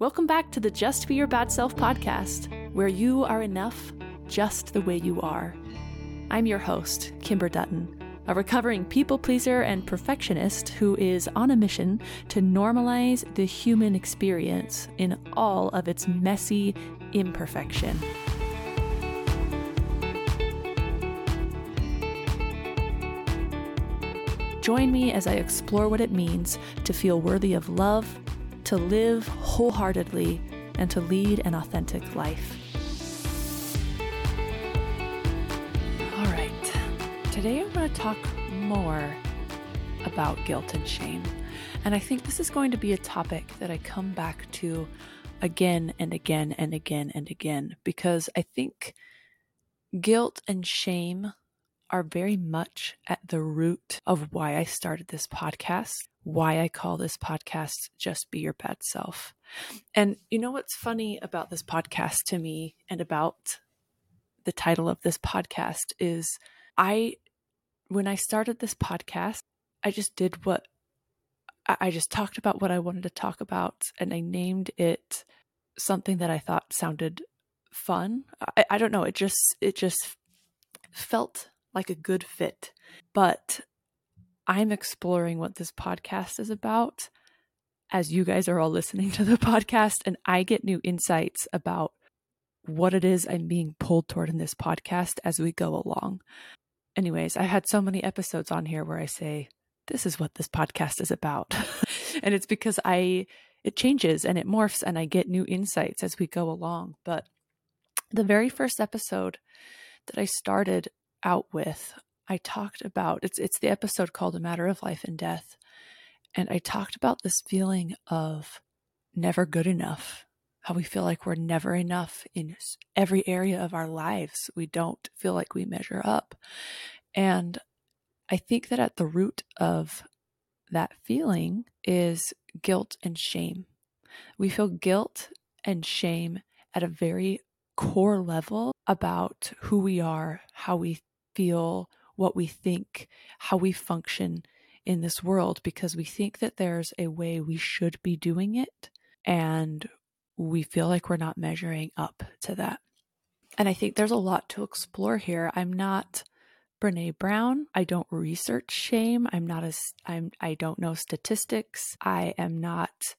Welcome back to the Just Be Your Bad Self podcast, where you are enough just the way you are. I'm your host, Kimber Dutton, a recovering people pleaser and perfectionist who is on a mission to normalize the human experience in all of its messy imperfection. Join me as I explore what it means to feel worthy of love, to live wholeheartedly, and to lead an authentic life. All right, today I'm going to talk more about guilt and shame. And I think this is going to be a topic that I come back to again and again and again and again because I think guilt and shame are very much at the root of why I started this podcast, why I call this podcast Just Be Your Bad Self. And you know what's funny about this podcast to me and about the title of this podcast is I, when I started this podcast, I just did what I just talked about what I wanted to talk about and I named it something that I thought sounded fun. I, I don't know. It just, it just felt like a good fit. But I'm exploring what this podcast is about as you guys are all listening to the podcast, and I get new insights about what it is I'm being pulled toward in this podcast as we go along. Anyways, I've had so many episodes on here where I say, this is what this podcast is about. and it's because I it changes and it morphs and I get new insights as we go along. But the very first episode that I started out with, I talked about it's it's the episode called A Matter of Life and Death. And I talked about this feeling of never good enough, how we feel like we're never enough in every area of our lives. We don't feel like we measure up. And I think that at the root of that feeling is guilt and shame. We feel guilt and shame at a very core level about who we are, how we feel, what we think, how we function in this world because we think that there's a way we should be doing it and we feel like we're not measuring up to that. And I think there's a lot to explore here. I'm not Brene Brown. I don't research shame. I'm not as I'm I don't know statistics. I am not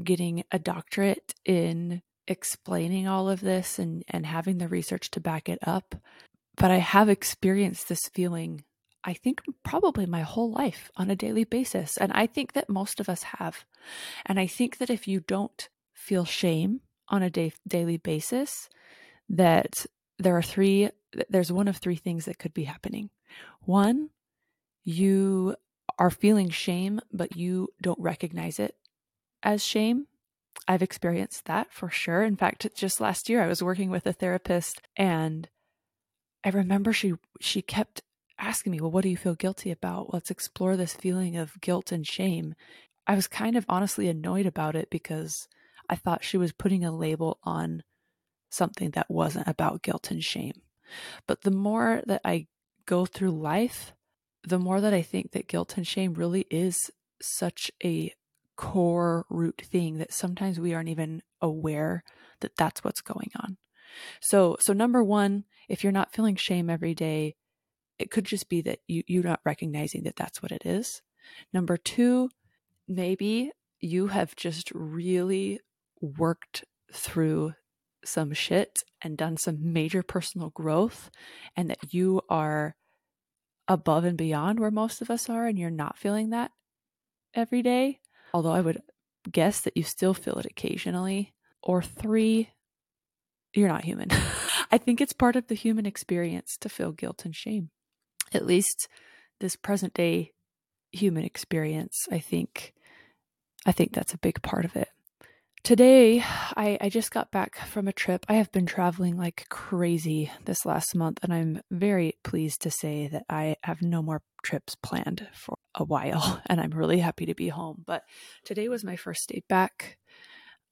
getting a doctorate in explaining all of this and and having the research to back it up but I have experienced this feeling, I think, probably my whole life on a daily basis. And I think that most of us have. And I think that if you don't feel shame on a day, daily basis, that there are three, there's one of three things that could be happening. One, you are feeling shame, but you don't recognize it as shame. I've experienced that for sure. In fact, just last year, I was working with a therapist and I remember she she kept asking me, "Well, what do you feel guilty about? Let's explore this feeling of guilt and shame." I was kind of honestly annoyed about it because I thought she was putting a label on something that wasn't about guilt and shame. But the more that I go through life, the more that I think that guilt and shame really is such a core root thing that sometimes we aren't even aware that that's what's going on. So, so number one, if you're not feeling shame every day, it could just be that you, you're not recognizing that that's what it is. Number two, maybe you have just really worked through some shit and done some major personal growth, and that you are above and beyond where most of us are, and you're not feeling that every day. Although I would guess that you still feel it occasionally. Or three, you're not human. I think it's part of the human experience to feel guilt and shame. At least this present day human experience, I think I think that's a big part of it. Today, I, I just got back from a trip. I have been traveling like crazy this last month, and I'm very pleased to say that I have no more trips planned for a while, and I'm really happy to be home. But today was my first day back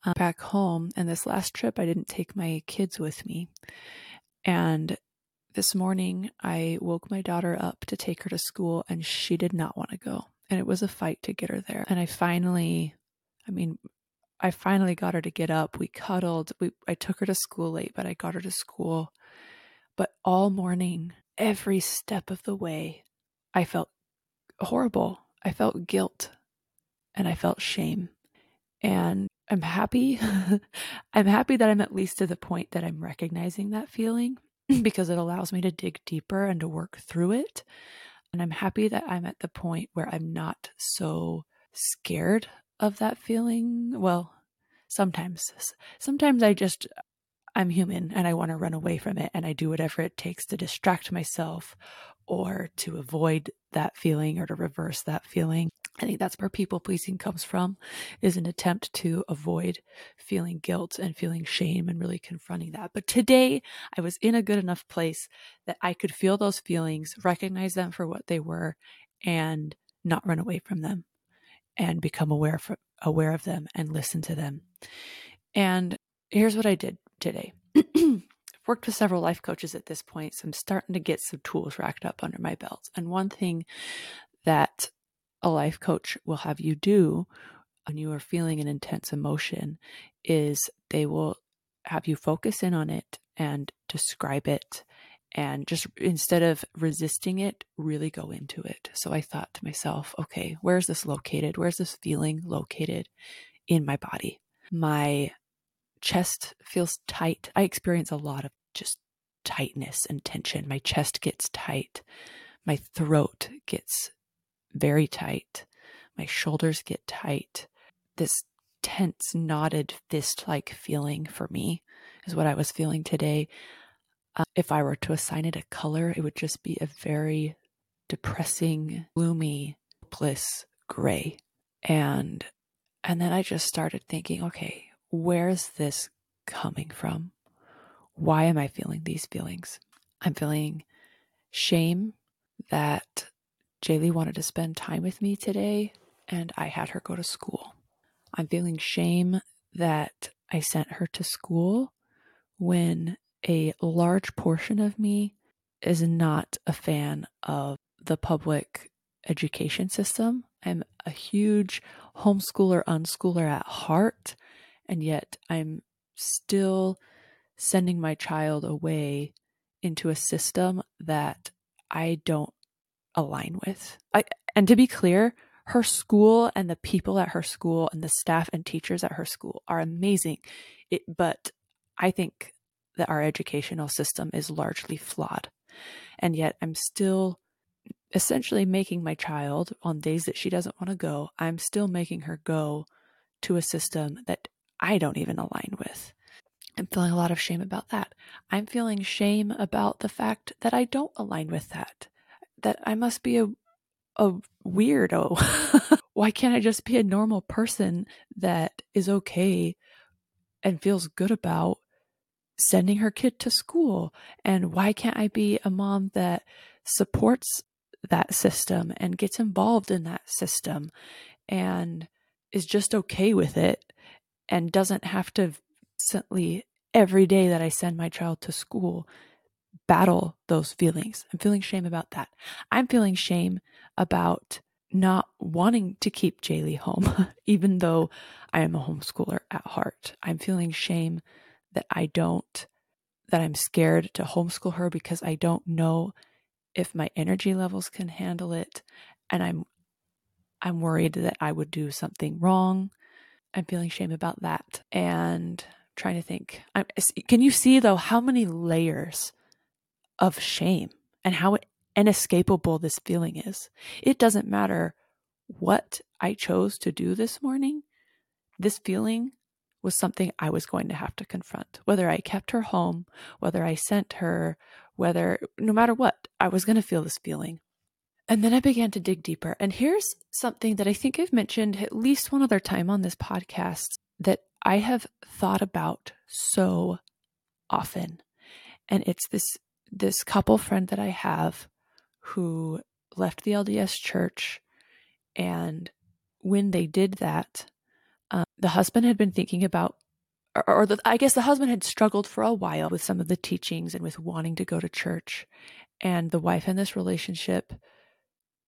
uh, back home. And this last trip, I didn't take my kids with me. And this morning, I woke my daughter up to take her to school, and she did not want to go. And it was a fight to get her there. And I finally, I mean, I finally got her to get up. We cuddled. We I took her to school late, but I got her to school. But all morning, every step of the way, I felt horrible. I felt guilt and I felt shame. And I'm happy. I'm happy that I'm at least to the point that I'm recognizing that feeling because it allows me to dig deeper and to work through it. And I'm happy that I'm at the point where I'm not so scared of that feeling. Well, sometimes. Sometimes I just, I'm human and I want to run away from it and I do whatever it takes to distract myself or to avoid that feeling or to reverse that feeling. I think that's where people pleasing comes from is an attempt to avoid feeling guilt and feeling shame and really confronting that. But today I was in a good enough place that I could feel those feelings, recognize them for what they were and not run away from them and become aware for, aware of them and listen to them. And here's what I did today. I've worked with several life coaches at this point, so I'm starting to get some tools racked up under my belt. And one thing that a life coach will have you do when you are feeling an intense emotion is they will have you focus in on it and describe it and just instead of resisting it, really go into it. So I thought to myself, okay, where's this located? Where's this feeling located in my body? My chest feels tight. I experience a lot of just tightness and tension. My chest gets tight. My throat gets very tight. My shoulders get tight. This tense, knotted fist like feeling for me is what I was feeling today. Uh, if I were to assign it a color, it would just be a very depressing, gloomy, bliss gray. And and then I just started thinking, okay, where's this coming from? Why am I feeling these feelings? I'm feeling shame that Jaylee wanted to spend time with me today and I had her go to school. I'm feeling shame that I sent her to school when a large portion of me is not a fan of the public education system. I'm a huge homeschooler, unschooler at heart, and yet I'm still sending my child away into a system that I don't align with. I, and to be clear, her school and the people at her school and the staff and teachers at her school are amazing. It, but I think that our educational system is largely flawed. And yet I'm still essentially making my child, on days that she doesn't want to go, I'm still making her go to a system that I don't even align with. I'm feeling a lot of shame about that. I'm feeling shame about the fact that I don't align with that, that I must be a, a weirdo. Why can't I just be a normal person that is okay and feels good about sending her kid to school? And why can't I be a mom that supports that system and gets involved in that system and is just okay with it and doesn't have to constantly every day that I send my child to school battle those feelings. I'm feeling shame about that. I'm feeling shame about not wanting to keep Jaylee home, even though I am a homeschooler at heart. I'm feeling shame that I don't, that I'm scared to homeschool her because I don't know if my energy levels can handle it. And I'm, I'm worried that I would do something wrong. I'm feeling shame about that. And trying to think. I'm, can you see though how many layers of shame and how inescapable this feeling is? It doesn't matter what I chose to do this morning. This feeling was something I was going to have to confront. Whether I kept her home, whether I sent her, whether no matter what, I was going to feel this feeling. And then I began to dig deeper. And here's something that I think I've mentioned at least one other time on this podcast that I have thought about so often. And it's this this couple friend that I have who left the LDS church and when they did that, um, the husband had been thinking about or, or the, I guess the husband had struggled for a while with some of the teachings and with wanting to go to church. And the wife in this relationship,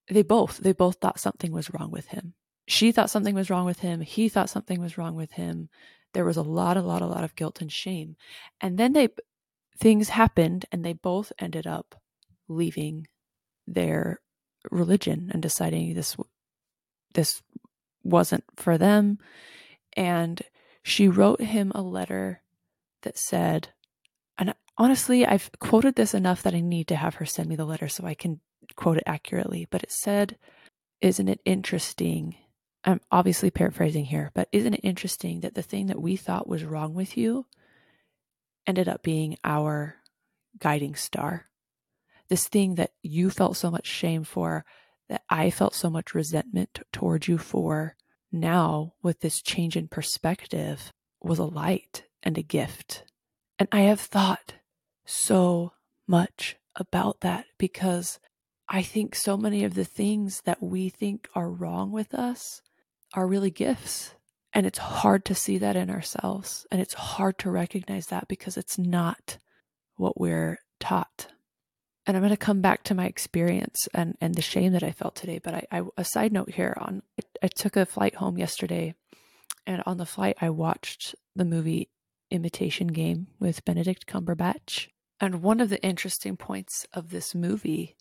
they both, they both thought something was wrong with him. she thought something was wrong with him. He thought something was wrong with him. There was a lot, a lot, a lot of guilt and shame. And then they, things happened and they both ended up leaving their religion and deciding this, this wasn't for them. And she wrote him a letter that said, and honestly, I've quoted this enough that I need to have her send me the letter so I can quote it accurately. But it said, Isn't it interesting I'm obviously paraphrasing here, but isn't it interesting that the thing that we thought was wrong with you ended up being our guiding star? This thing that you felt so much shame for, that I felt so much resentment towards you for, now with this change in perspective was a light and a gift. And I have thought so much about that because I think so many of the things that we think are wrong with us are really gifts. And it's hard to see that in ourselves. And it's hard to recognize that because it's not what we're taught. And I'm going to come back to my experience and, and the shame that I felt today. But I, I a side note here on I, I took a flight home yesterday, and on the flight I watched the movie Imitation Game with Benedict Cumberbatch. And one of the interesting points of this movie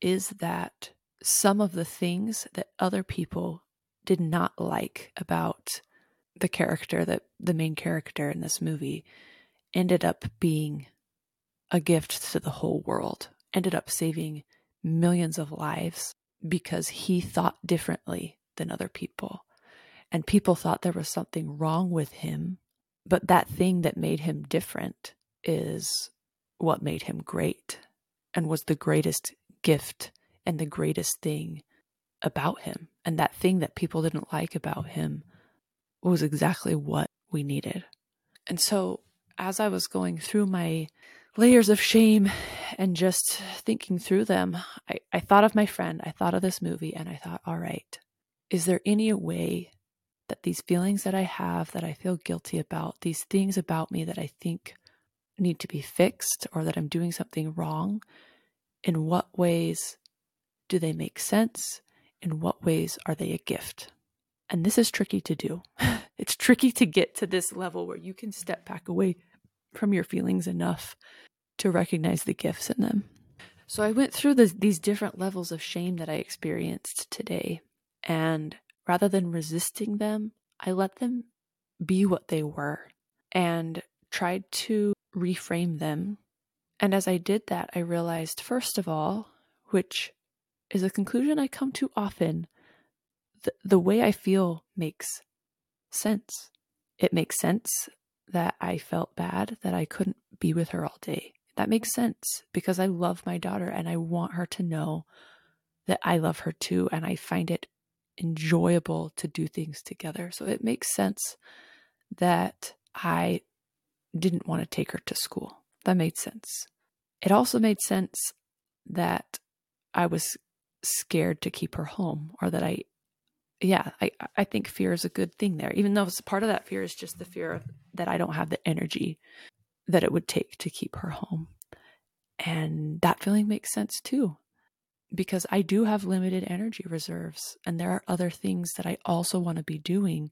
is that some of the things that other people did not like about the character that the main character in this movie ended up being a gift to the whole world, ended up saving millions of lives because he thought differently than other people. And people thought there was something wrong with him. But that thing that made him different is what made him great and was the greatest gift and the greatest thing about him. And that thing that people didn't like about him was exactly what we needed. And so, as I was going through my layers of shame and just thinking through them, I, I thought of my friend, I thought of this movie, and I thought, all right, is there any way that these feelings that I have that I feel guilty about, these things about me that I think need to be fixed or that I'm doing something wrong, in what ways do they make sense? In what ways are they a gift? And this is tricky to do. it's tricky to get to this level where you can step back away from your feelings enough to recognize the gifts in them. So I went through the, these different levels of shame that I experienced today. And rather than resisting them, I let them be what they were and tried to reframe them. And as I did that, I realized, first of all, which is a conclusion I come to often. The, the way I feel makes sense. It makes sense that I felt bad that I couldn't be with her all day. That makes sense because I love my daughter and I want her to know that I love her too. And I find it enjoyable to do things together. So it makes sense that I didn't want to take her to school. That made sense. It also made sense that I was scared to keep her home or that I yeah, I I think fear is a good thing there. Even though it's part of that fear is just the fear of, that I don't have the energy that it would take to keep her home. And that feeling makes sense too. Because I do have limited energy reserves and there are other things that I also want to be doing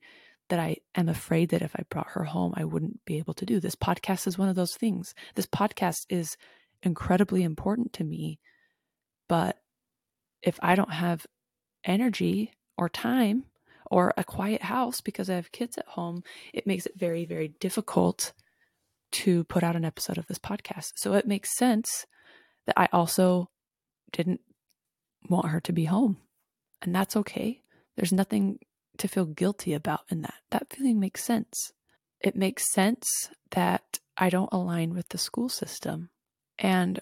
that I am afraid that if I brought her home I wouldn't be able to do. This podcast is one of those things. This podcast is incredibly important to me, but if I don't have energy or time or a quiet house because I have kids at home, it makes it very, very difficult to put out an episode of this podcast. So it makes sense that I also didn't want her to be home. And that's okay. There's nothing to feel guilty about in that. That feeling makes sense. It makes sense that I don't align with the school system. And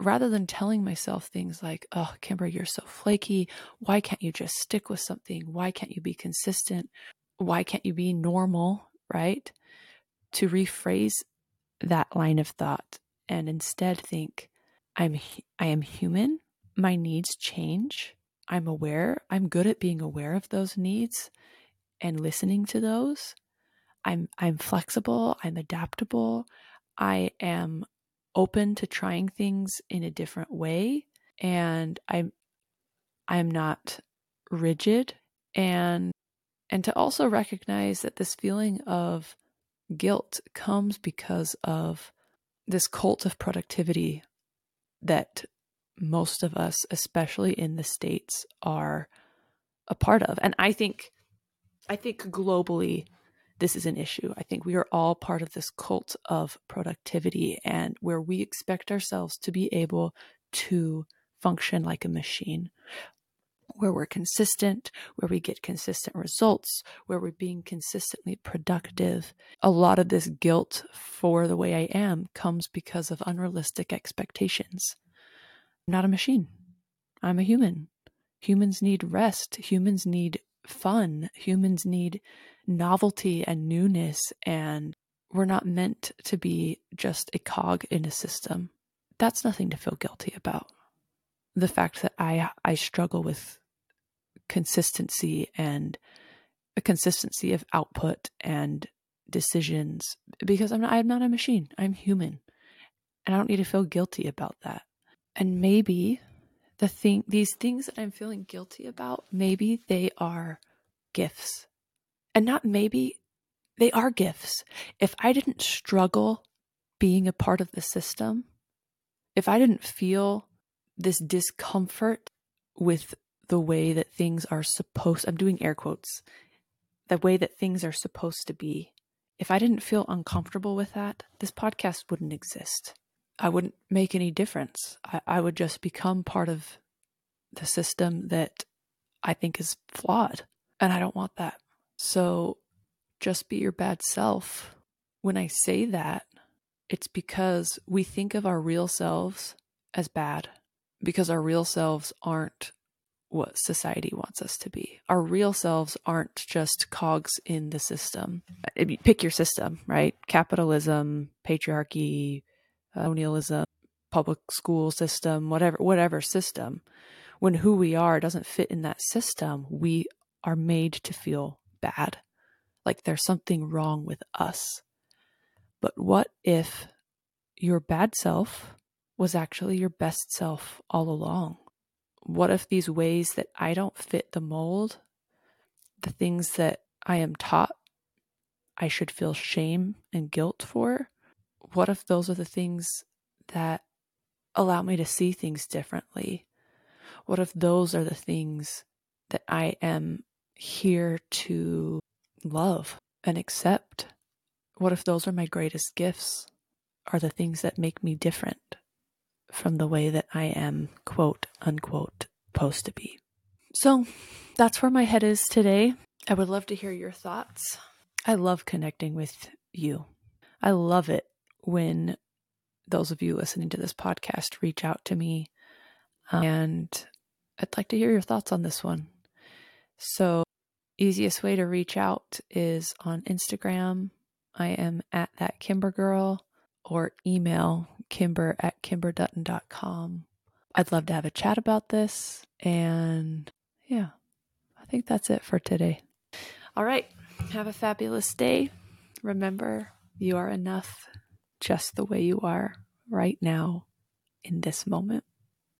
rather than telling myself things like, oh, Kimber, you're so flaky. Why can't you just stick with something? Why can't you be consistent? Why can't you be normal? Right? To rephrase that line of thought and instead think, I'm, I am human. My needs change. I'm aware. I'm good at being aware of those needs and listening to those. I'm, I'm flexible. I'm adaptable. I am open to trying things in a different way and I'm I'm not rigid and and to also recognize that this feeling of guilt comes because of this cult of productivity that most of us especially in the states are a part of. And i think i think globally this is an issue i think we are all part of this cult of productivity and where we expect ourselves to be able to function like a machine where we're consistent, where we get consistent results, where we're being consistently productive. A lot of this guilt for the way I am comes because of unrealistic expectations. I'm not a machine, I'm a human. Humans need rest, humans need fun, humans need novelty and newness, and we're not meant to be just a cog in a system. That's nothing to feel guilty about the fact that I I struggle with consistency and a consistency of output and decisions because I'm not, I'm not a machine. I'm human. And I don't need to feel guilty about that. And maybe the thing these things that I'm feeling guilty about, maybe they are gifts. And not maybe they are gifts. If I didn't struggle being a part of the system, if I didn't feel this discomfort with the way that things are supposed I'm doing air quotes the way that things are supposed to be if I didn't feel uncomfortable with that this podcast wouldn't exist I wouldn't make any difference I, I would just become part of the system that I think is flawed and I don't want that so just be your bad self when I say that it's because we think of our real selves as bad because our real selves aren't what society wants us to be. Our real selves aren't just cogs in the system. Pick your system, right? Capitalism, patriarchy, colonialism, public school system, whatever whatever system. When who we are doesn't fit in that system, we are made to feel bad. Like there's something wrong with us. But what if your bad self was actually your best self all along? What if these ways that I don't fit the mold, the things that I am taught I should feel shame and guilt for, what if those are the things that allow me to see things differently? What if those are the things that I am here to love and accept? What if those are my greatest gifts? Are the things that make me different? from the way that I am, quote unquote, supposed to be. So that's where my head is today. I would love to hear your thoughts. I love connecting with you. I love it when those of you listening to this podcast reach out to me. Um, and I'd like to hear your thoughts on this one. So, easiest way to reach out is on Instagram. I am at that Kimber girl or email kimber at kimberdutton.com. I'd love to have a chat about this. And yeah, I think that's it for today. All right. Have a fabulous day. Remember, you are enough just the way you are right now in this moment.